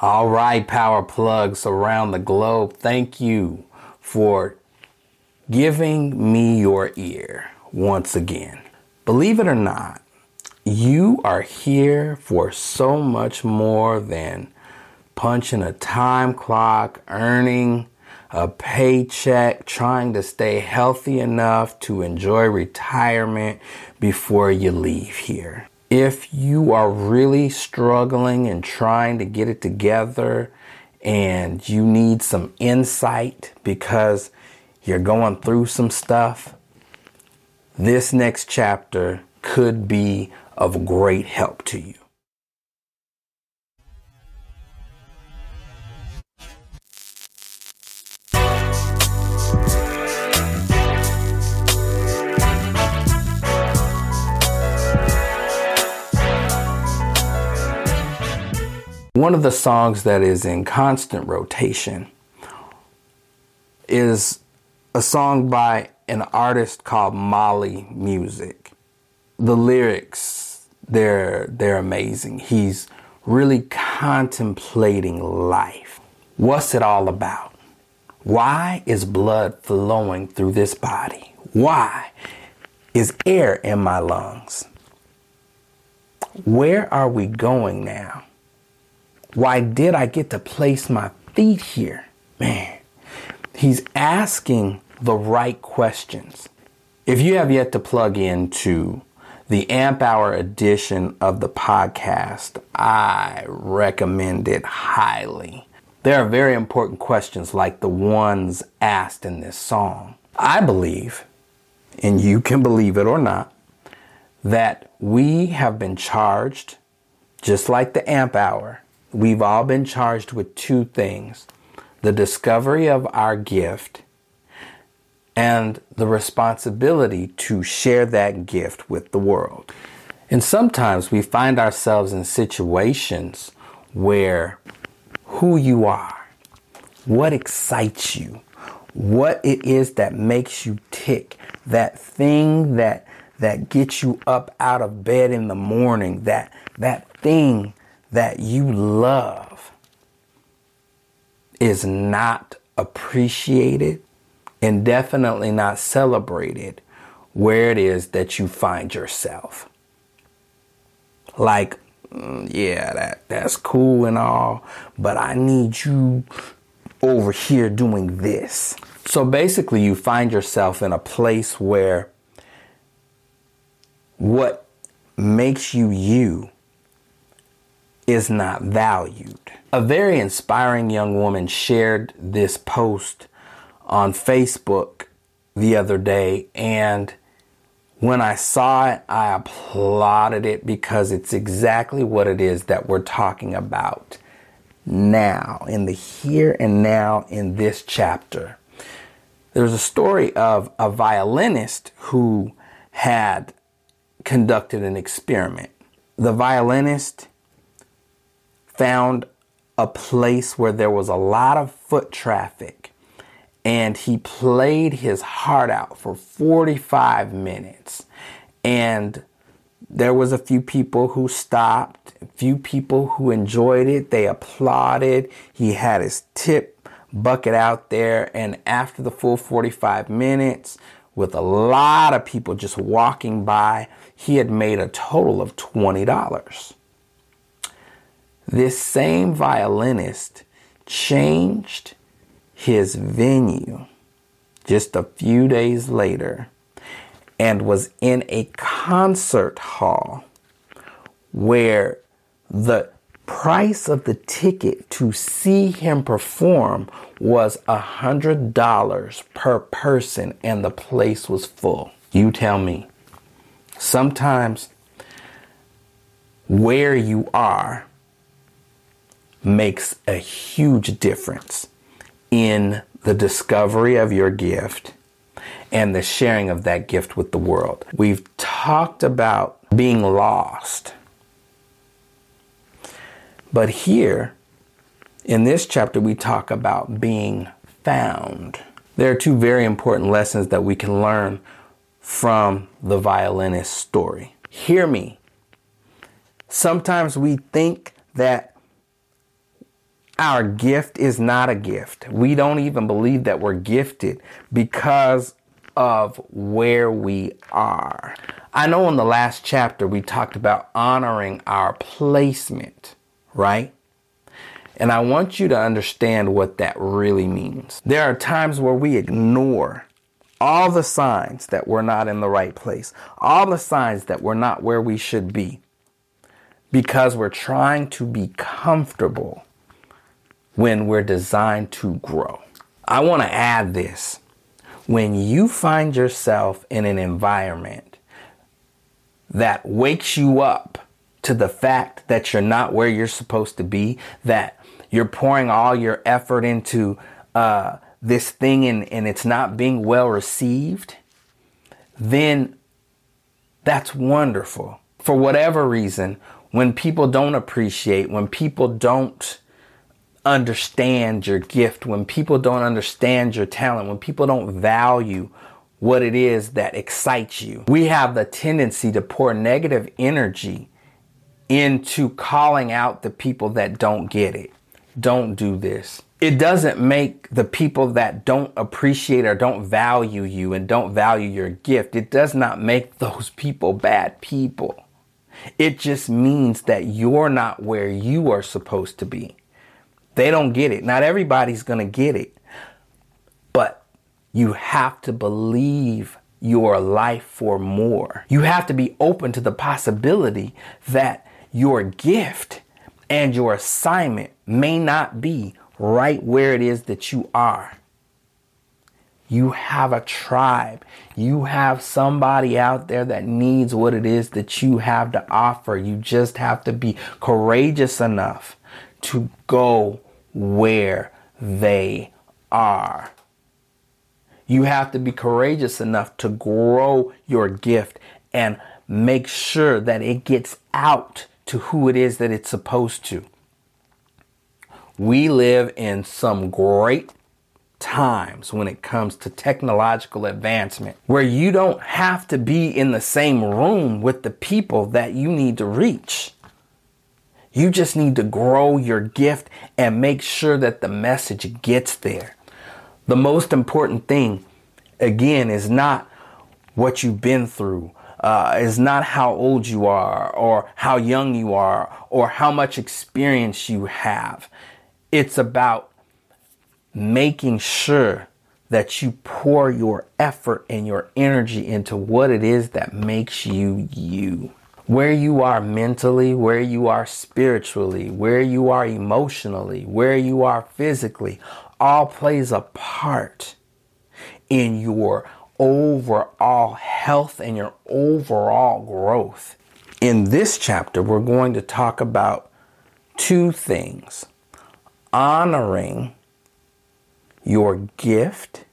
All right, power plugs around the globe. Thank you for giving me your ear once again. Believe it or not, you are here for so much more than punching a time clock, earning a paycheck, trying to stay healthy enough to enjoy retirement before you leave here. If you are really struggling and trying to get it together and you need some insight because you're going through some stuff, this next chapter could be of great help to you. One of the songs that is in constant rotation is a song by an artist called Mali Music. The lyrics, they're they're amazing. He's really contemplating life. What's it all about? Why is blood flowing through this body? Why is air in my lungs? Where are we going now? Why did I get to place my feet here? Man, he's asking the right questions. If you have yet to plug into the amp hour edition of the podcast, I recommend it highly. There are very important questions like the ones asked in this song. I believe, and you can believe it or not, that we have been charged, just like the amp hour, we've all been charged with two things the discovery of our gift and the responsibility to share that gift with the world. And sometimes we find ourselves in situations where who you are, what excites you, what it is that makes you tick, that thing that that gets you up out of bed in the morning, that that thing that you love is not appreciated and definitely not celebrated where it is that you find yourself. Like, mm, yeah, that, that's cool and all, but I need you over here doing this. So basically, you find yourself in a place where what makes you you is not valued. A very inspiring young woman shared this post on Facebook the other day, and when I saw it, I applauded it because it's exactly what it is that we're talking about now, in the here and now in this chapter. There's a story of a violinist who had conducted an experiment. The violinist found a place where there was a lot of foot traffic and he played his heart out for 45 minutes. And there was a few people who stopped a few people who enjoyed it. They applauded. He had his tip bucket out there and after the full 45 minutes with a lot of people just walking by he had made a total of $20 this same violinist changed his venue just a few days later and was in a concert hall where the price of the ticket to see him perform was a hundred dollars per person and the place was full. You tell me. Sometimes where you are makes a huge difference in the discovery of your gift and the sharing of that gift with the world. We've talked about being lost. But here, in this chapter, we talk about being found. There are two very important lessons that we can learn from the violinist story. Hear me. Sometimes we think that our gift is not a gift. We don't even believe that we're gifted because of where we are. I know in the last chapter we talked about honoring our placement, right? And I want you to understand what that really means. There are times where we ignore all the signs that we're not in the right place, all the signs that we're not where we should be, because we're trying to be comfortable when we're designed to grow. I want to add this. When you find yourself in an environment that wakes you up to the fact that you're not where you're supposed to be, that you're pouring all your effort into uh, this thing and, and it's not being well received, then that's wonderful. For whatever reason, when people don't appreciate, when people don't understand your gift, when people don't understand your talent, when people don't value what it is that excites you, we have the tendency to pour negative energy into calling out the people that don't get it don't do this. It doesn't make the people that don't appreciate or don't value you and don't value your gift, it does not make those people bad people. It just means that you're not where you are supposed to be. They don't get it. Not everybody's going to get it. But you have to believe your life for more. You have to be open to the possibility that your gift and your assignment may not be right where it is that you are. You have a tribe. You have somebody out there that needs what it is that you have to offer. You just have to be courageous enough to go where they are. You have to be courageous enough to grow your gift and make sure that it gets out to who it is that it's supposed to. We live in some great times when it comes to technological advancement where you don't have to be in the same room with the people that you need to reach. You just need to grow your gift and make sure that the message gets there. The most important thing, again, is not what you've been through uh, is not how old you are or how young you are or how much experience you have. It's about making sure that you pour your effort and your energy into what it is that makes you you. Where you are mentally, where you are spiritually, where you are emotionally, where you are physically, all plays a part in your overall health and your overall growth. In this chapter, we're going to talk about two things honoring your gift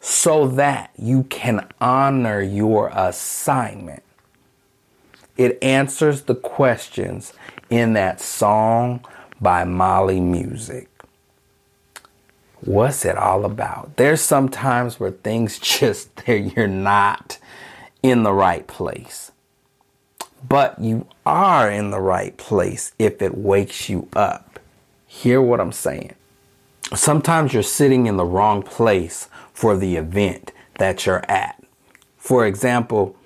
so that you can honor your assignment. It answers the questions in that song by Mali Music what's it all about? There's some times where things just there you're not in the right place. But you are in the right place if it wakes you up. Hear what I'm saying. Sometimes you're sitting in the wrong place for the event that you're at. For example,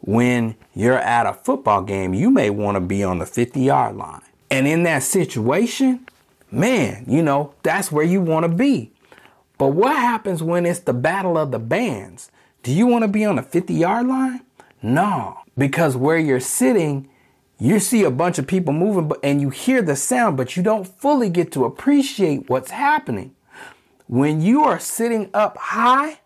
when you're at a football game, you may want to be on the 50 yard line. And in that situation, man, you know, that's where you want to be. But what happens when it's the battle of the bands? Do you want to be on the 50 yard line? No, because where you're sitting, you see a bunch of people moving and you hear the sound, but you don't fully get to appreciate what's happening. When you are sitting up high,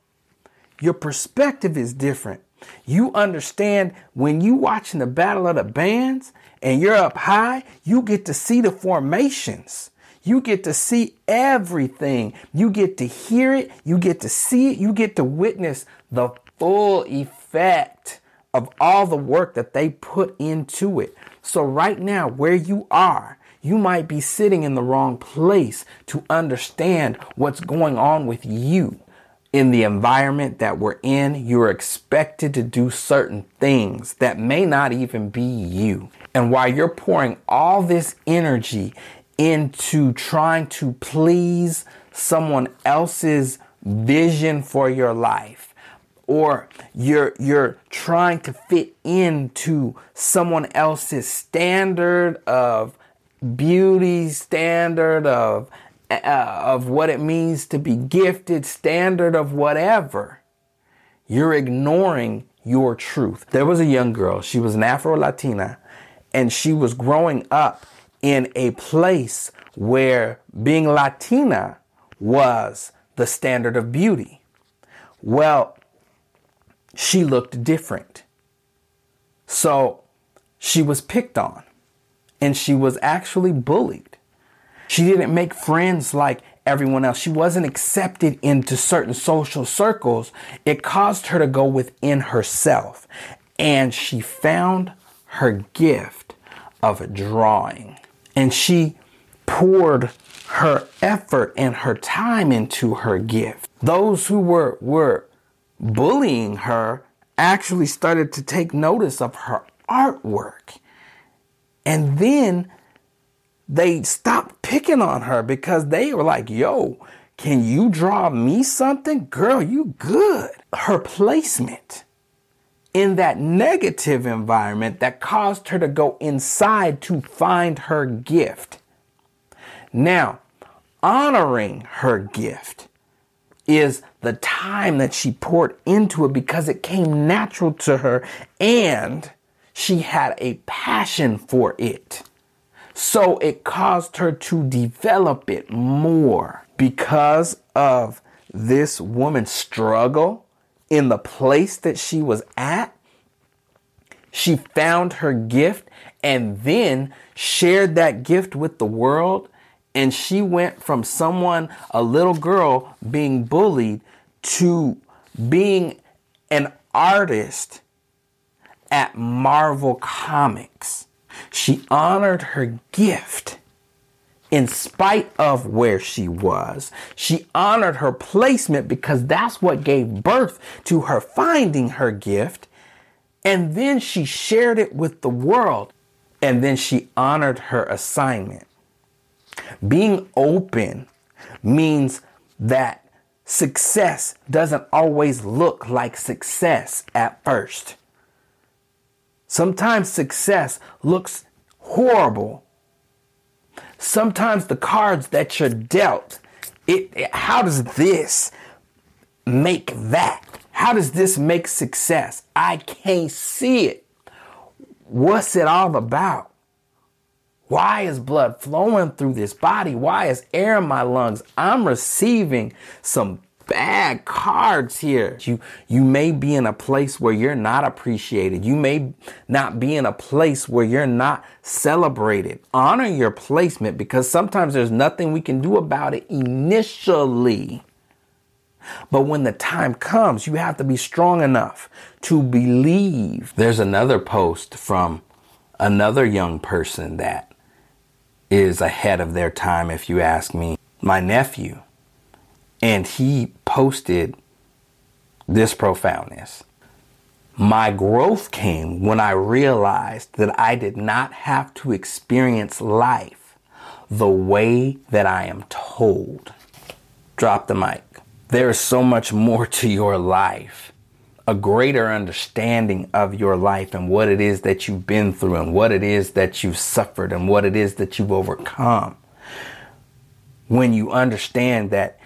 your perspective is different. You understand when you watching the battle of the bands and you're up high, you get to see the formations. You get to see everything. You get to hear it. You get to see it. You get to witness the full effect of all the work that they put into it. So, right now, where you are, you might be sitting in the wrong place to understand what's going on with you. In the environment that we're in, you're expected to do certain things that may not even be you. And while you're pouring all this energy into trying to please someone else's vision for your life or you're you're trying to fit into someone else's standard of beauty standard of uh, of what it means to be gifted standard of whatever you're ignoring your truth. There was a young girl she was an afro latina and she was growing up in a place where being latina was the standard of beauty. Well she looked different. So she was picked on and she was actually bullied. She didn't make friends like everyone else. She wasn't accepted into certain social circles. It caused her to go within herself. And she found her gift of drawing. And she poured her effort and her time into her gift. Those who were, were bullying her actually started to take notice of her artwork and then they stopped picking on her because they were like, yo, can you draw me something? Girl, you good. Her placement in that negative environment that caused her to go inside to find her gift. Now, honoring her gift is the time that she poured into it because it came natural to her and she had a passion for it. So it caused her to develop it more because of this woman's struggle in the place that she was at. She found her gift and then shared that gift with the world. And she went from someone, a little girl, being bullied to being an artist at Marvel Comics. She honored her gift in spite of where she was. She honored her placement because that's what gave birth to her finding her gift. And then she shared it with the world. And then she honored her assignment. Being open means that success doesn't always look like success at first. Sometimes success looks horrible. Sometimes the cards that you're dealt, it, it, how does this make that? How does this make success? I can't see it. What's it all about? Why is blood flowing through this body? Why is air in my lungs? I'm receiving some bad cards here. You you may be in a place where you're not appreciated. You may not be in a place where you're not celebrated. Honor your placement because sometimes there's nothing we can do about it initially. But when the time comes, you have to be strong enough to believe. There's another post from another young person that is ahead of their time if you ask me. My nephew and he posted this profoundness. My growth came when I realized that I did not have to experience life the way that I am told. Drop the mic. There is so much more to your life, a greater understanding of your life and what it is that you've been through and what it is that you've suffered and what it is that you've overcome. When you understand that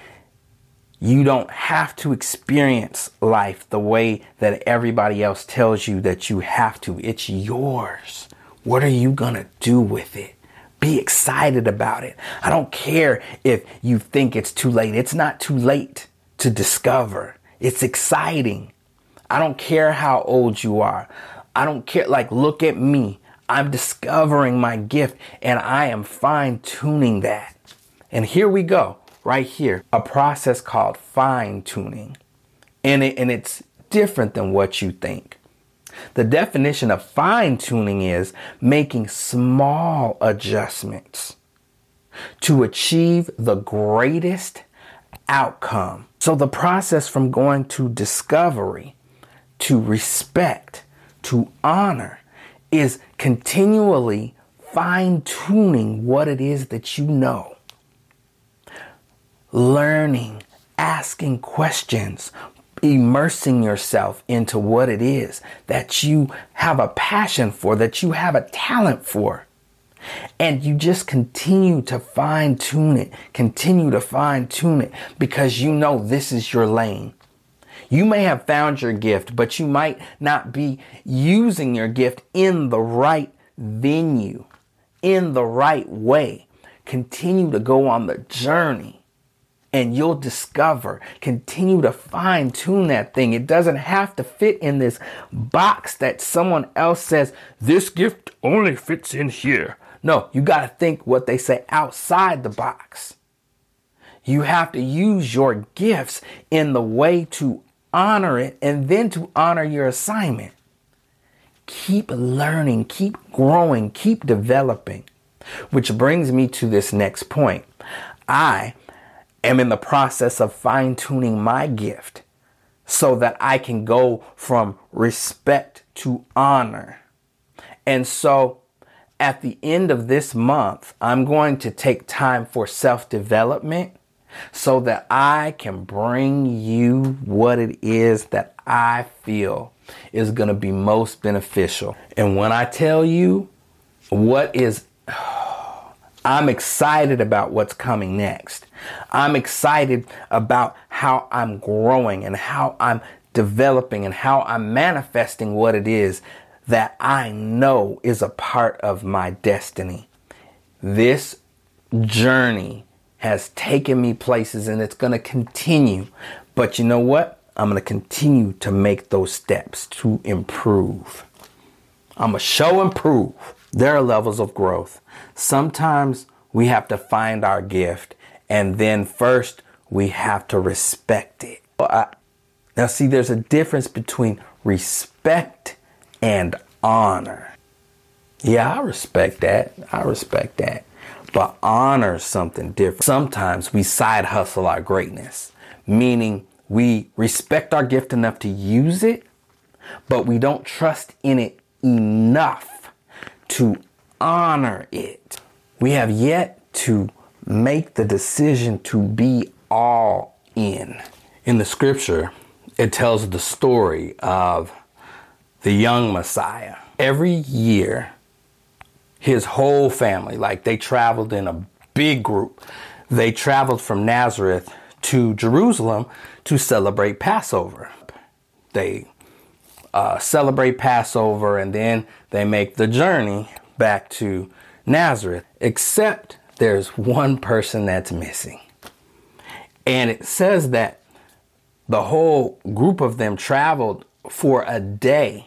you don't have to experience life the way that everybody else tells you that you have to. It's yours. What are you going to do with it? Be excited about it. I don't care if you think it's too late. It's not too late to discover. It's exciting. I don't care how old you are. I don't care. Like, look at me. I'm discovering my gift and I am fine tuning that. And here we go right here a process called fine tuning. And, it, and it's different than what you think. The definition of fine tuning is making small adjustments to achieve the greatest outcome. So the process from going to discovery to respect to honor is continually fine tuning what it is that you know, learning, asking questions, immersing yourself into what it is that you have a passion for, that you have a talent for. And you just continue to fine tune it, continue to fine tune it because you know this is your lane. You may have found your gift, but you might not be using your gift in the right venue, in the right way. Continue to go on the journey and you'll discover. Continue to fine tune that thing. It doesn't have to fit in this box that someone else says, this gift only fits in here. No, you got to think what they say outside the box. You have to use your gifts in the way to honor it and then to honor your assignment. Keep learning, keep growing, keep developing. Which brings me to this next point. I am in the process of fine tuning my gift so that I can go from respect to honor. And so at the end of this month, I'm going to take time for self development so that I can bring you what it is that I feel is going to be most beneficial. And when I tell you what is, I'm excited about what's coming next. I'm excited about how I'm growing and how I'm developing and how I'm manifesting what it is that I know is a part of my destiny. This journey has taken me places and it's going to continue. But you know what? I'm going to continue to make those steps to improve. I'm going to show improve. There are levels of growth. Sometimes we have to find our gift and then first we have to respect it. now, see, there's a difference between respect and honor. Yeah, I respect that. I respect that. But honor is something different. Sometimes we side hustle our greatness, meaning we respect our gift enough to use it, but we don't trust in it enough to honor it. We have yet to make the decision to be all in. In the scripture, it tells the story of the young Messiah. Every year, his whole family, like they traveled in a big group, they traveled from Nazareth to Jerusalem to celebrate Passover. They uh, celebrate Passover and then they make the journey back to Nazareth, except there's one person that's missing. And it says that the whole group of them traveled for a day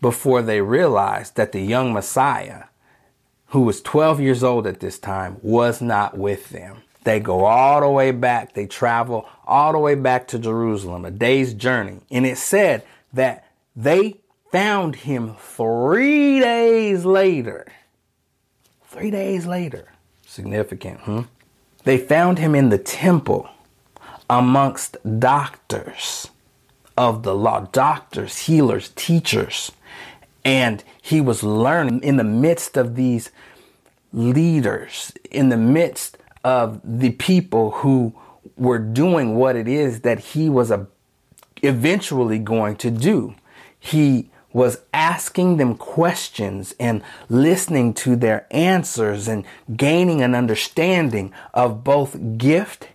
before they realized that the young Messiah, who was 12 years old at this time, was not with them. They go all the way back, they travel all the way back to Jerusalem, a day's journey. And it said that they found him three days later. Three days later. Significant? They found him in the temple amongst doctors of the law, doctors, healers, teachers. And he was learning in the midst of these leaders, in the midst of the people who were doing what it is that he was eventually going to do. He was asking them questions and listening to their answers and gaining an understanding of both gift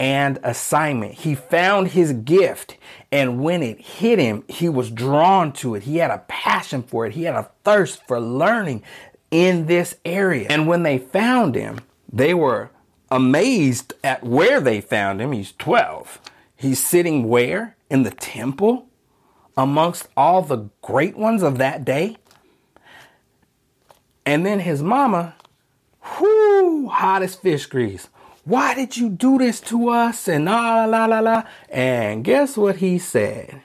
and assignment. He found his gift, and when it hit him, he was drawn to it. He had a passion for it, he had a thirst for learning in this area. And when they found him, they were amazed at where they found him. He's 12. He's sitting where? In the temple amongst all the great ones of that day. And then his mama, whoo, hot as fish grease why did you do this to us? And la la la la. And guess what he said?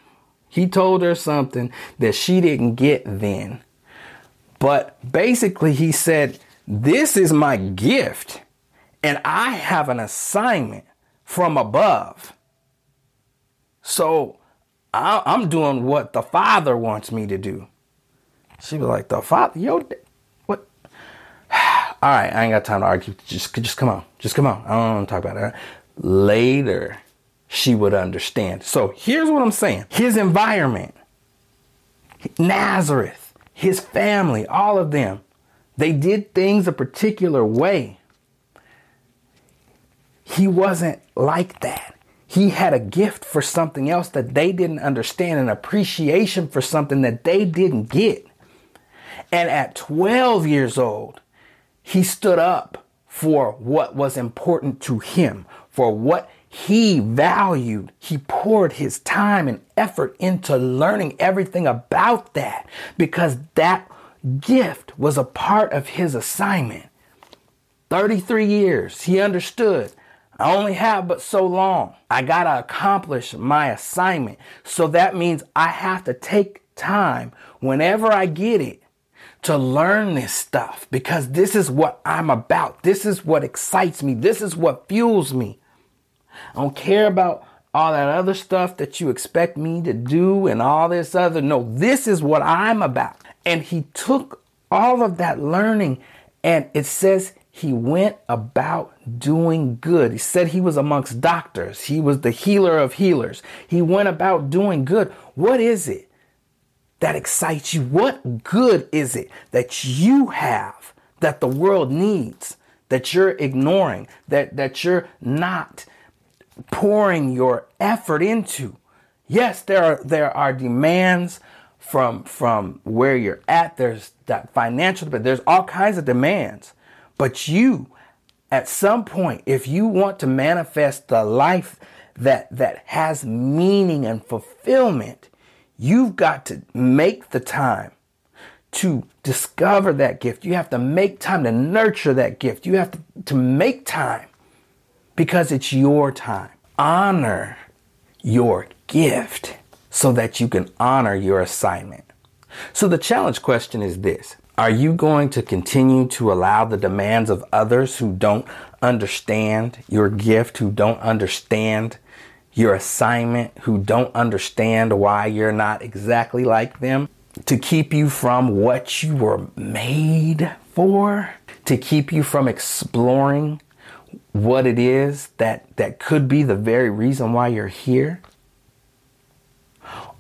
He told her something that she didn't get then. But basically, he said, This is my gift, and I have an assignment from above. So I'm doing what the Father wants me to do. She was like, The Father, yo, what? all right, I ain't got time to argue. Just, just come on. Just come on. I don't want to talk about it. Later, she would understand. So here's what I'm saying. His environment, Nazareth, his family, all of them, they did things a particular way. He wasn't like that. He had a gift for something else that they didn't understand, an appreciation for something that they didn't get. And at 12 years old, he stood up for what was important to him, for what he valued. He poured his time and effort into learning everything about that because that gift was a part of his assignment. 33 years, he understood I only have but so long. I got to accomplish my assignment. So that means I have to take time whenever I get it to learn this stuff because this is what I'm about. This is what excites me. This is what fuels me. I don't care about all that other stuff that you expect me to do and all this other. No, this is what I'm about. And he took all of that learning and it says he went about doing good. He said he was amongst doctors. He was the healer of healers. He went about doing good. What is it that excites you? What good is it that you have that the world needs, that you're ignoring, that, that you're not pouring your effort into? Yes, there are, there are demands from, from where you're at. There's that financial, but there's all kinds of demands. But you, at some point, if you want to manifest the life that, that has meaning and fulfillment, you've got to make the time to discover that gift. You have to make time to nurture that gift. You have to, to make time because it's your time. Honor your gift so that you can honor your assignment. So the challenge question is this are you going to continue to allow the demands of others who don't understand your gift, who don't understand your assignment, who don't understand why you're not exactly like them, to keep you from what you were made for, to keep you from exploring what it is that, that could be the very reason why you're here?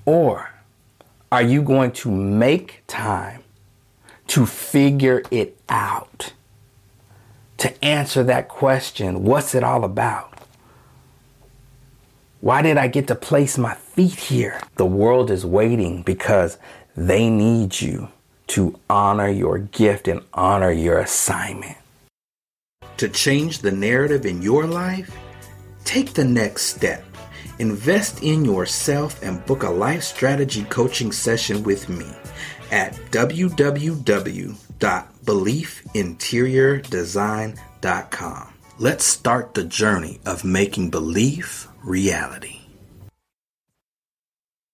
Or are you going to make time to figure it out, to answer that question what's it all about? Why did I get to place my feet here? The world is waiting because they need you to honor your gift and honor your assignment. To change the narrative in your life, take the next step. Invest in yourself and book a life strategy coaching session with me at www.beliefinteriordesign.com. Let's start the journey of making belief reality.